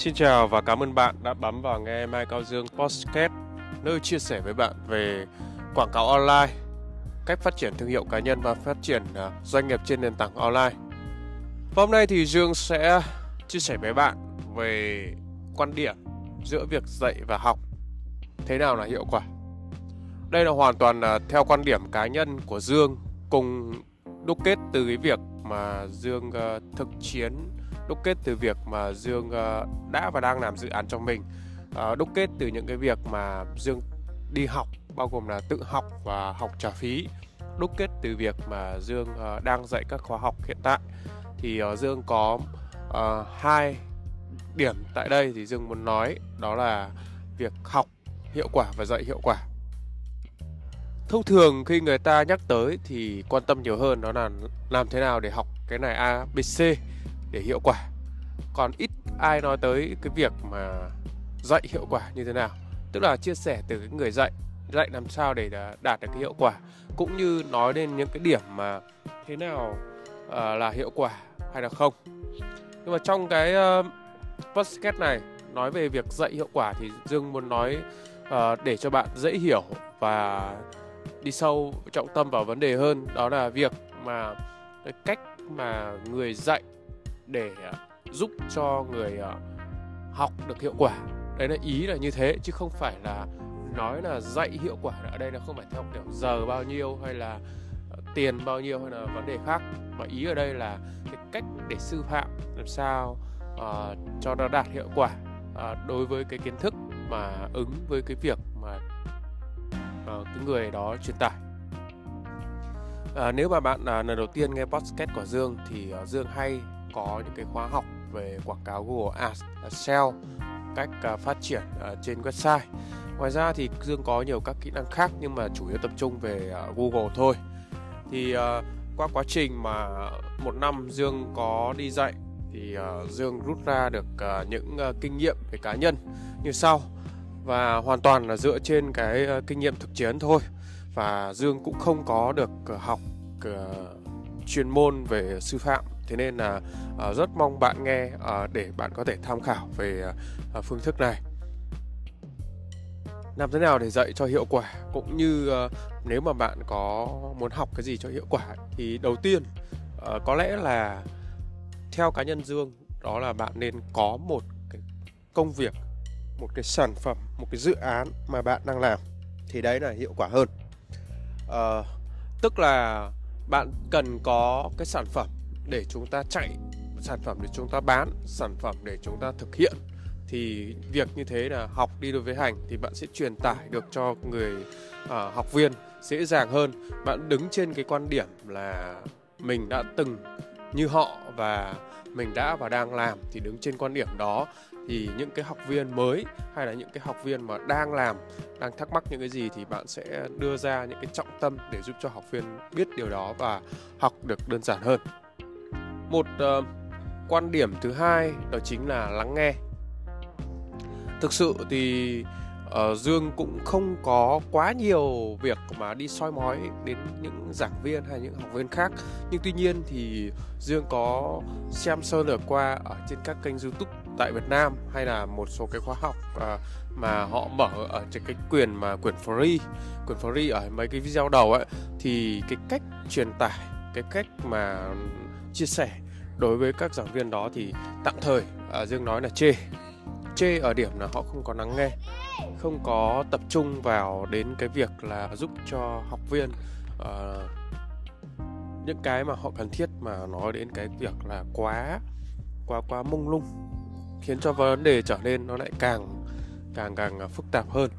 Xin chào và cảm ơn bạn đã bấm vào nghe Mai Cao Dương Podcast, nơi chia sẻ với bạn về quảng cáo online, cách phát triển thương hiệu cá nhân và phát triển à, doanh nghiệp trên nền tảng online. Và hôm nay thì Dương sẽ chia sẻ với bạn về quan điểm giữa việc dạy và học thế nào là hiệu quả. Đây là hoàn toàn là theo quan điểm cá nhân của Dương cùng đúc kết từ cái việc mà Dương à, thực chiến đúc kết từ việc mà Dương ờ, đã và đang làm dự án cho mình. Ờ, đúc kết từ những cái việc mà Dương đi học bao gồm là tự học và học trả phí. Đúc kết từ việc mà Dương ờ, đang dạy các khóa học hiện tại. Thì Dương có hai điểm tại đây thì Dương muốn nói đó là việc học hiệu quả và dạy hiệu quả. Thông thường khi người ta nhắc tới thì quan tâm nhiều hơn đó là làm thế nào để học cái này A, B, C để hiệu quả. Còn ít ai nói tới cái việc mà dạy hiệu quả như thế nào. Tức là chia sẻ từ cái người dạy dạy làm sao để à, đạt được cái hiệu quả. Cũng như nói lên những cái điểm mà thế nào uh, là hiệu quả hay là không. Nhưng mà trong cái uh, podcast này nói về việc dạy hiệu quả thì dương muốn nói uh, để cho bạn dễ hiểu và đi sâu trọng tâm vào vấn đề hơn. Đó là việc mà cái cách mà người dạy để ờ, giúp cho người ờ, học được hiệu quả. Đấy là ý là như thế chứ không phải là nói là dạy hiệu quả ở đây là không phải theo kiểu giờ bao nhiêu hay là ờ, tiền bao nhiêu hay là vấn đề khác mà ý ở đây là cái cách để sư phạm làm sao uh, cho nó đạt hiệu quả uh, đối với cái kiến thức mà ứng với cái việc mà uh, cái người đó truyền tải. À, nếu mà bạn là lần đầu tiên nghe podcast của Dương thì uh, Dương hay có những cái khóa học về quảng cáo Google Ads, à, SEO, cách à, phát triển à, trên website. Ngoài ra thì Dương có nhiều các kỹ năng khác nhưng mà chủ yếu tập trung về Google thôi. Thì qua quá trình mà một năm Dương có đi dạy thì Dương rút ra được những kinh nghiệm về cá nhân như sau và hoàn toàn là dựa trên cái kinh nghiệm thực chiến thôi và Dương cũng không có được học chuyên môn về sư phạm thế nên là uh, rất mong bạn nghe uh, để bạn có thể tham khảo về uh, phương thức này. Làm thế nào để dạy cho hiệu quả cũng như uh, nếu mà bạn có muốn học cái gì cho hiệu quả thì đầu tiên uh, có lẽ là theo cá nhân dương đó là bạn nên có một cái công việc một cái sản phẩm một cái dự án mà bạn đang làm thì đấy là hiệu quả hơn. Uh, tức là bạn cần có cái sản phẩm để chúng ta chạy sản phẩm để chúng ta bán sản phẩm để chúng ta thực hiện. Thì việc như thế là học đi đối với hành thì bạn sẽ truyền tải được cho người uh, học viên dễ dàng hơn. Bạn đứng trên cái quan điểm là mình đã từng như họ và mình đã và đang làm thì đứng trên quan điểm đó. Thì những cái học viên mới hay là những cái học viên mà đang làm đang thắc mắc những cái gì thì bạn sẽ đưa ra những cái trọng tâm để giúp cho học viên biết điều đó và học được đơn giản hơn một uh, quan điểm thứ hai đó chính là lắng nghe. Thực sự thì uh, dương cũng không có quá nhiều việc mà đi soi mói đến những giảng viên hay những học viên khác. Nhưng tuy nhiên thì dương có xem sơ lược qua ở trên các kênh youtube tại việt nam hay là một số cái khóa học uh, mà họ mở ở trên cái quyền mà quyền free quyền free ở mấy cái video đầu ấy thì cái cách truyền tải cái cách mà chia sẻ. Đối với các giảng viên đó thì tạm thời à, dương nói là chê. Chê ở điểm là họ không có lắng nghe không có tập trung vào đến cái việc là giúp cho học viên uh, những cái mà họ cần thiết mà nói đến cái việc là quá quá quá mông lung khiến cho vấn đề trở nên nó lại càng càng càng à, phức tạp hơn.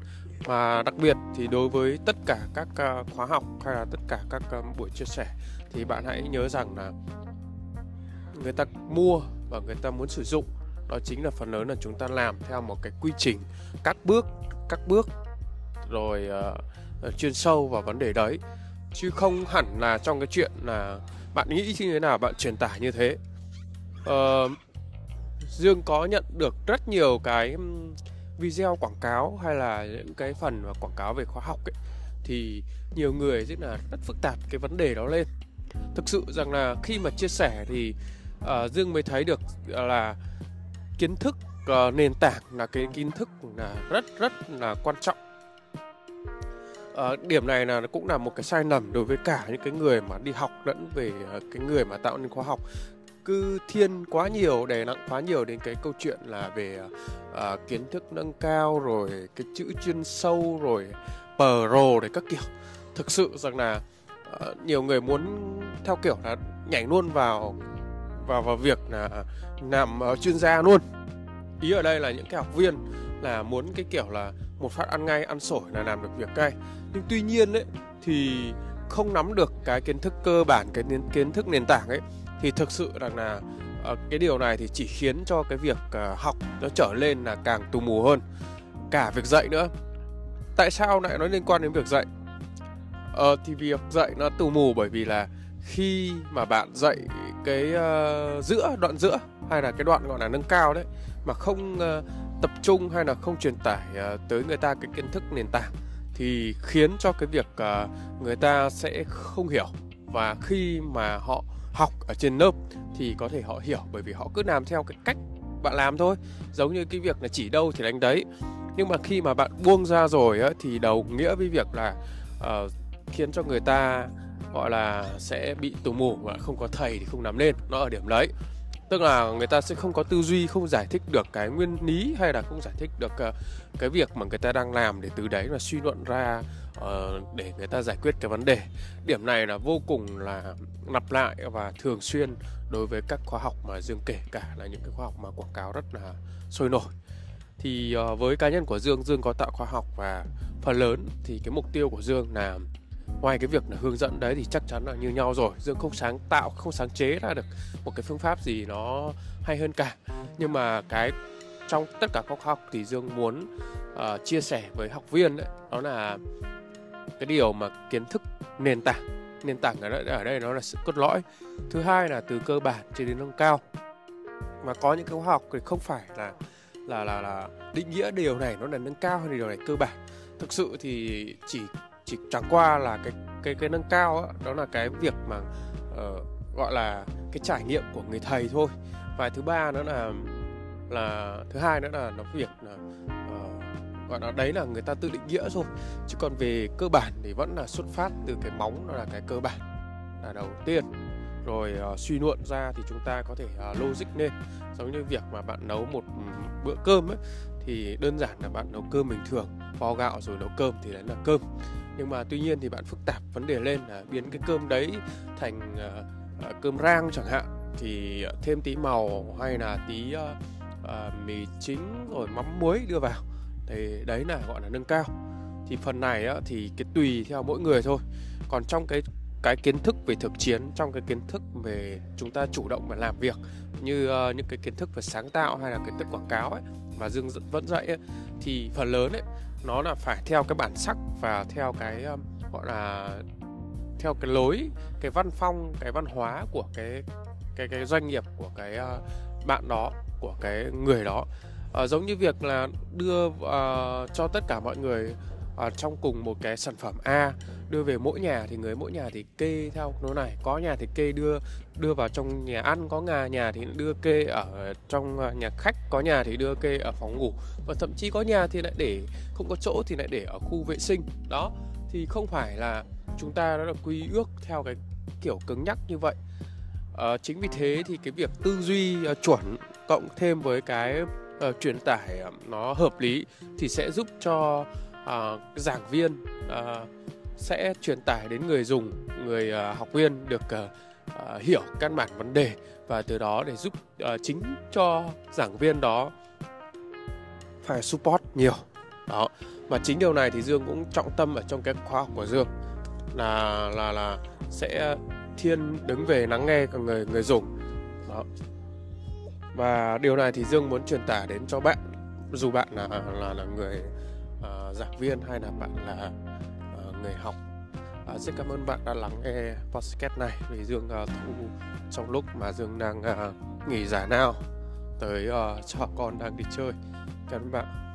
Và đặc biệt thì đối với tất cả các à, khóa học hay là tất cả các à, buổi chia sẻ thì bạn hãy nhớ rằng là người ta mua và người ta muốn sử dụng đó chính là phần lớn là chúng ta làm theo một cái quy trình các bước các bước rồi uh, chuyên sâu vào vấn đề đấy. Chứ không hẳn là trong cái chuyện là bạn nghĩ như thế nào bạn truyền tải như thế. Uh, dương có nhận được rất nhiều cái video quảng cáo hay là những cái phần mà quảng cáo về khóa học ấy thì nhiều người rất là rất phức tạp cái vấn đề đó lên. Thực sự rằng là khi mà chia sẻ thì uh, dương mới thấy được ờ, là kiến thức uh, nền tảng là cái kiến thức là rất rất là quan trọng. Uh, điểm này là cũng là một cái sai lầm đối với cả những cái người mà đi học lẫn về uh, cái người mà tạo nên khóa học. Cứ thiên quá nhiều đè nặng quá nhiều đến cái câu chuyện là về uh, kiến thức nâng cao rồi cái chữ chuyên sâu rồi pro để các kiểu. Thực sự rằng là uh, nhiều người muốn theo kiểu là nhảy luôn vào vào vào việc là làm chuyên gia luôn. Ý ở đây là những cái học viên là muốn cái kiểu là một phát ăn ngay ăn sổi là làm được việc ngay. Nhưng tuy nhiên ấy thì không nắm được cái kiến thức cơ bản cái kiến thức nền tảng ấy thì thực sự rằng là ờ, cái điều này thì chỉ khiến cho cái việc ờ, học nó trở lên là càng tù mù hơn. Cả việc dạy nữa. Tại sao lại nói liên quan đến việc dạy? Ờ, thì việc dạy nó tù mù bởi vì là khi mà bạn dạy cái uh, giữa đoạn giữa hay là cái đoạn gọi là nâng cao đấy mà không uh, tập trung hay là không truyền tải uh, tới người ta cái kiến thức nền tảng thì khiến cho cái việc uh, người ta sẽ không hiểu. Và khi mà họ học ở trên lớp thì có thể họ hiểu bởi vì họ cứ làm theo cái cách bạn làm thôi. Giống như cái việc là chỉ đâu thì đánh đấy. Nhưng mà khi mà bạn buông ra rồi á, thì đầu nghĩa với việc là uh, khiến cho người ta gọi là sẽ bị tù mù và không có thầy thì không nắm lên, nó ở điểm đấy. Tức là người ta sẽ không có tư duy không giải thích được cái nguyên lý hay là không giải thích được ờ, cái việc mà người ta đang làm để từ đấy là suy luận ra uh, để người ta giải quyết cái vấn đề. Điểm này là vô cùng là lặp lại và thường xuyên đối với các khóa học mà dương kể cả là những cái khóa học mà quảng cáo rất là sôi nổi. Thì uh, với cá nhân của dương dương có tạo khóa học và phần lớn thì cái mục tiêu của dương là ngoài cái việc là hướng dẫn đấy thì chắc chắn là như nhau rồi. Dương không sáng tạo không sáng chế ra được một cái phương pháp gì nó hay hơn cả. Nhưng mà cái trong tất cả các học thì dương muốn uh, chia sẻ với học viên đấy đó là cái điều mà kiến thức nền tảng. Nền tảng ở đây, ở đây nó là sự cốt lõi. Thứ hai là từ cơ bản cho đến nâng cao. Mà có những cái khóa học thì không phải là là là là định nghĩa điều này nó là nâng cao hay điều này cơ bản. Thực sự thì chỉ chỉ chẳng qua là cái cái cái nâng cao đó, đó là cái việc mà uh, gọi là cái trải nghiệm của người thầy thôi. Và thứ ba nữa là là thứ hai nữa là nó việc là uh, gọi là đấy là người ta tự định nghĩa thôi. Chứ còn về cơ bản thì vẫn là xuất phát từ cái móng đó là cái cơ bản là đầu tiên. Rồi uh, suy luận ra thì chúng ta có thể uh, logic lên. Giống như việc mà bạn nấu một bữa cơm ấy thì đơn giản là bạn nấu cơm bình thường vo gạo rồi nấu cơm thì đấy là cơm nhưng mà tuy nhiên thì bạn phức tạp vấn đề lên là biến cái cơm đấy thành uh, cơm rang chẳng hạn thì thêm tí màu hay là tí uh, uh, mì chính rồi mắm muối đưa vào thì đấy là gọi là nâng cao. Thì phần này á, thì cái tùy theo mỗi người thôi. Còn trong cái cái kiến thức về thực chiến trong cái kiến thức về chúng ta chủ động và làm việc như uh, những cái kiến thức về sáng tạo hay là kiến thức quảng cáo ấy mà dương vẫn dạy ấy, thì phần lớn ấy nó là phải theo cái bản sắc và theo cái um, gọi là theo cái lối cái văn phong cái văn hóa của cái cái cái doanh nghiệp của cái uh, bạn đó của cái người đó. Uh, giống như việc là đưa uh, cho tất cả mọi người uh, trong cùng một cái sản phẩm A đưa về mỗi nhà thì người mỗi nhà thì kê theo nó này. Có nhà thì kê đưa đưa vào trong nhà ăn có nhà nhà thì đưa kê ở trong ờ, nhà khách có nhà thì đưa kê ở phòng ngủ. Và thậm chí có nhà thì lại để không có chỗ thì lại để ở khu vệ sinh. Đó thì không phải là chúng ta đã được quy ước theo cái kiểu cứng nhắc như vậy. À, chính vì thế thì cái việc tư duy uh, chuẩn cộng thêm với cái uh, truyền tải uh, nó hợp lý thì sẽ giúp cho uh, giảng viên uh, sẽ truyền tải đến người dùng người uh, học viên được uh, uh, hiểu căn bản vấn đề và từ đó để giúp uh, chính cho giảng viên đó phải support nhiều. Đó và chính điều này thì Dương cũng trọng tâm ở trong cái khóa học của Dương là là là sẽ thiên đứng về lắng nghe của người người dùng. Đó. Và điều này thì Dương muốn truyền tải đến cho bạn dù bạn là là là người giảng viên hay là bạn là ờ, người học. À, rất cảm ơn bạn đã lắng nghe podcast này vì dương uh, thu trong lúc mà dương đang uh, nghỉ giải nào tới uh, cho con đang đi chơi. Cảm ơn bạn.